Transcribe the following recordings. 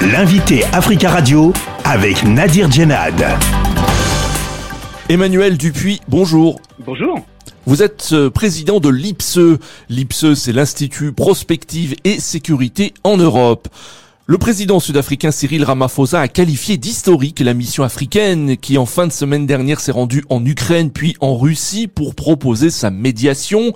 L'invité Africa Radio avec Nadir Djenad. Emmanuel Dupuis, bonjour. Bonjour. Vous êtes euh, président de l'IPSE. L'IPSE, c'est l'Institut Prospective et Sécurité en Europe. Le président sud-africain Cyril Ramaphosa a qualifié d'historique la mission africaine qui en fin de semaine dernière s'est rendue en Ukraine puis en Russie pour proposer sa médiation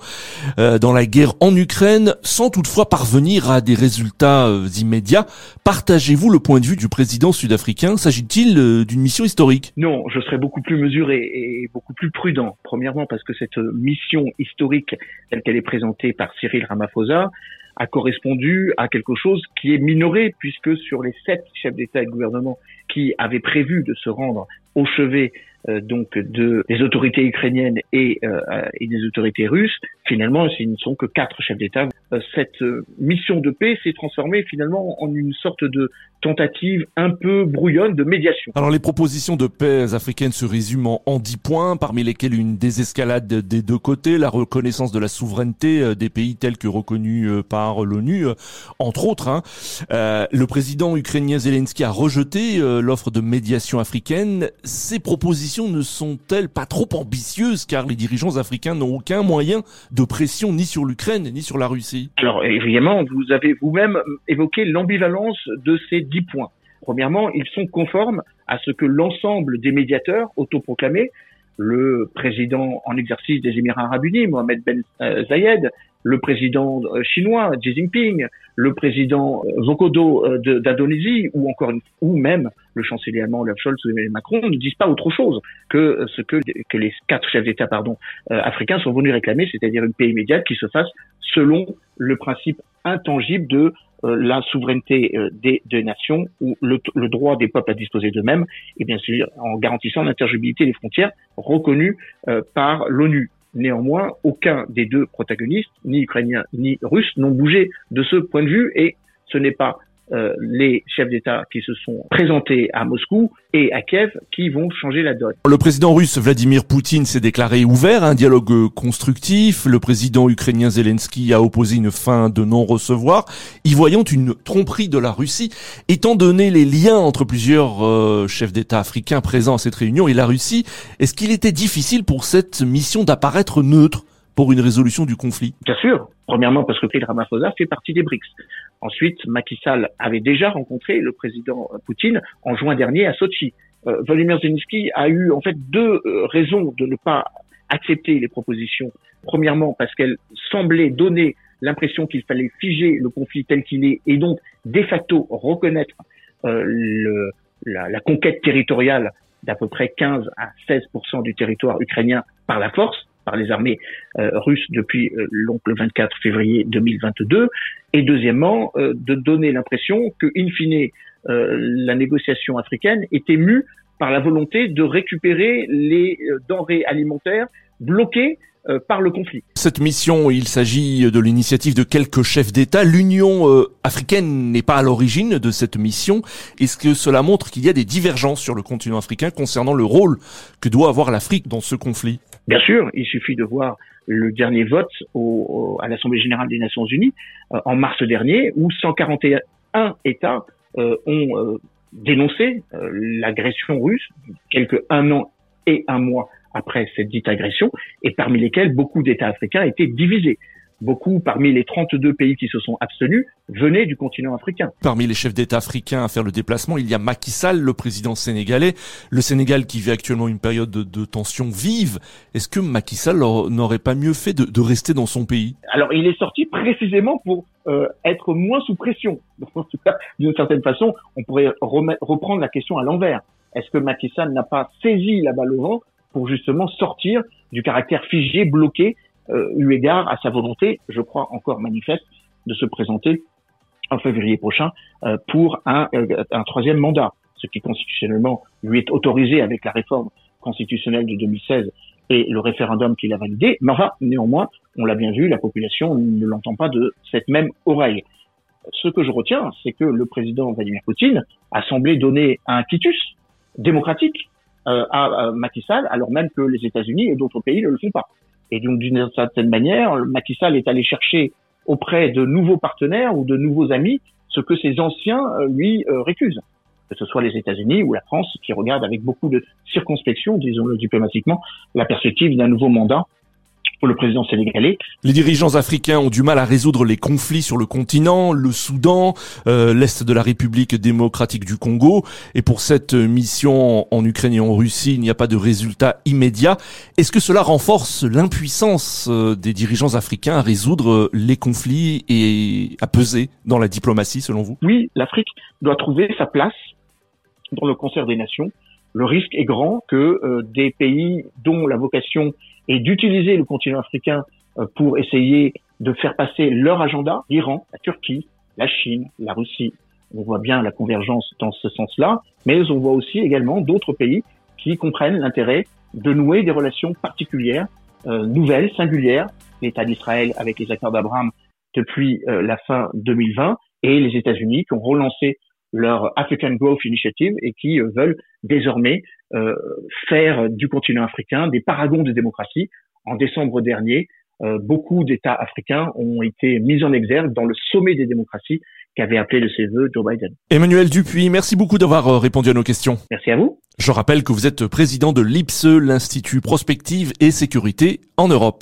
euh, dans la guerre en Ukraine sans toutefois parvenir à des résultats euh, immédiats. Partagez-vous le point de vue du président sud-africain? S'agit-il euh, d'une mission historique? Non, je serais beaucoup plus mesuré et beaucoup plus prudent. Premièrement parce que cette mission historique telle qu'elle est présentée par Cyril Ramaphosa a correspondu à quelque chose qui est minoré puisque sur les sept chefs d'État et de gouvernement qui avaient prévu de se rendre au chevet euh, donc de des autorités ukrainiennes et, euh, et des autorités russes, finalement, ce ne sont que quatre chefs d'État. Euh, cette mission de paix s'est transformée finalement en une sorte de tentative un peu brouillonne de médiation. Alors les propositions de paix africaines se résument en dix points, parmi lesquels une désescalade des deux côtés, la reconnaissance de la souveraineté des pays tels que reconnus par l'ONU, entre autres. Hein. le président ukrainien Zelensky a rejeté l'offre de médiation africaine. Ces propositions ne sont-elles pas trop ambitieuses? Car les dirigeants africains n'ont aucun moyen de pression ni sur l'Ukraine ni sur la Russie Alors évidemment, vous avez vous-même évoqué l'ambivalence de ces dix points. Premièrement, ils sont conformes à ce que l'ensemble des médiateurs autoproclamés, le président en exercice des Émirats arabes unis, Mohamed Ben euh, Zayed, le président euh, chinois Xi Jinping, le président euh, Vokodo euh, d'Indonésie ou encore ou même le chancelier allemand Olaf Scholz ou Emmanuel Macron ne disent pas autre chose que ce que, les quatre chefs d'État africains sont venus réclamer, c'est-à-dire une paix immédiate qui se fasse selon le principe intangible de la souveraineté des, des nations ou le, le, droit des peuples à disposer d'eux-mêmes et bien sûr en garantissant l'intergibilité des frontières reconnues par l'ONU. Néanmoins, aucun des deux protagonistes, ni ukrainien ni russe, n'ont bougé de ce point de vue et ce n'est pas euh, les chefs d'État qui se sont présentés à Moscou et à Kiev qui vont changer la donne. Le président russe Vladimir Poutine s'est déclaré ouvert à un dialogue constructif. Le président ukrainien Zelensky a opposé une fin de non-recevoir, y voyant une tromperie de la Russie. Étant donné les liens entre plusieurs euh, chefs d'État africains présents à cette réunion et la Russie, est-ce qu'il était difficile pour cette mission d'apparaître neutre pour une résolution du conflit? Bien sûr. Premièrement, parce que Cyril Ramaphosa fait partie des BRICS. Ensuite, Macky Sall avait déjà rencontré le président Poutine en juin dernier à Sochi. Euh, Volodymyr Zelensky a eu en fait deux euh, raisons de ne pas accepter les propositions. Premièrement, parce qu'elles semblaient donner l'impression qu'il fallait figer le conflit tel qu'il est et donc de facto reconnaître euh, la, la, conquête territoriale d'à peu près 15 à 16 du territoire ukrainien par la force par les armées euh, russes depuis euh, le 24 février 2022, et deuxièmement, euh, de donner l'impression que, in fine, la négociation africaine était mue par la volonté de récupérer les denrées alimentaires bloquées par le conflit. Cette mission, il s'agit de l'initiative de quelques chefs d'État. L'Union africaine n'est pas à l'origine de cette mission. Est-ce que cela montre qu'il y a des divergences sur le continent africain concernant le rôle que doit avoir l'Afrique dans ce conflit? Bien sûr, il suffit de voir le dernier vote au, à l'Assemblée générale des Nations unies euh, en mars dernier, où 141 États euh, ont euh, dénoncé l'agression russe, quelques un an et un mois après cette dite agression, et parmi lesquels beaucoup d'États africains étaient divisés beaucoup parmi les 32 pays qui se sont abstenus venaient du continent africain. Parmi les chefs d'État africains à faire le déplacement, il y a Macky Sall, le président sénégalais. Le Sénégal qui vit actuellement une période de, de tension vive. Est-ce que Macky Sall n'aurait pas mieux fait de, de, rester dans son pays? Alors il est sorti précisément pour euh, être moins sous pression. D'une certaine façon, on pourrait reprendre la question à l'envers. Est-ce que Macky Sall n'a pas saisi la balle au vent pour justement sortir du caractère figé, bloqué euh, eu égard à sa volonté, je crois encore manifeste, de se présenter en février prochain euh, pour un, euh, un troisième mandat, ce qui constitutionnellement lui est autorisé avec la réforme constitutionnelle de 2016 et le référendum qu'il a validé. Mais enfin, néanmoins, on l'a bien vu, la population ne l'entend pas de cette même oreille. Ce que je retiens, c'est que le président Vladimir Poutine a semblé donner un quitus démocratique euh, à, à alors même que les États-Unis et d'autres pays ne le font pas. Et donc, d'une certaine manière, Macky Sall est allé chercher auprès de nouveaux partenaires ou de nouveaux amis ce que ses anciens lui récusent que ce soit les États-Unis ou la France, qui regardent avec beaucoup de circonspection, disons-le diplomatiquement, la perspective d'un nouveau mandat pour le président sénégalais. Les dirigeants africains ont du mal à résoudre les conflits sur le continent, le Soudan, euh, l'Est de la République démocratique du Congo. Et pour cette mission en Ukraine et en Russie, il n'y a pas de résultat immédiat. Est-ce que cela renforce l'impuissance euh, des dirigeants africains à résoudre les conflits et à peser dans la diplomatie, selon vous? Oui, l'Afrique doit trouver sa place dans le concert des nations. Le risque est grand que euh, des pays dont la vocation est d'utiliser le continent africain euh, pour essayer de faire passer leur agenda, l'Iran, la Turquie, la Chine, la Russie, on voit bien la convergence dans ce sens-là, mais on voit aussi également d'autres pays qui comprennent l'intérêt de nouer des relations particulières, euh, nouvelles, singulières, l'État d'Israël avec les accords d'Abraham depuis la fin 2020 et les États-Unis qui ont relancé leur African Growth Initiative et qui euh, veulent désormais euh, faire du continent africain des paragons de démocratie. En décembre dernier, euh, beaucoup d'États africains ont été mis en exergue dans le sommet des démocraties qu'avait appelé de ses voeux Joe Biden. Emmanuel Dupuis, merci beaucoup d'avoir répondu à nos questions. Merci à vous. Je rappelle que vous êtes président de l'IPSE, l'Institut Prospective et Sécurité en Europe.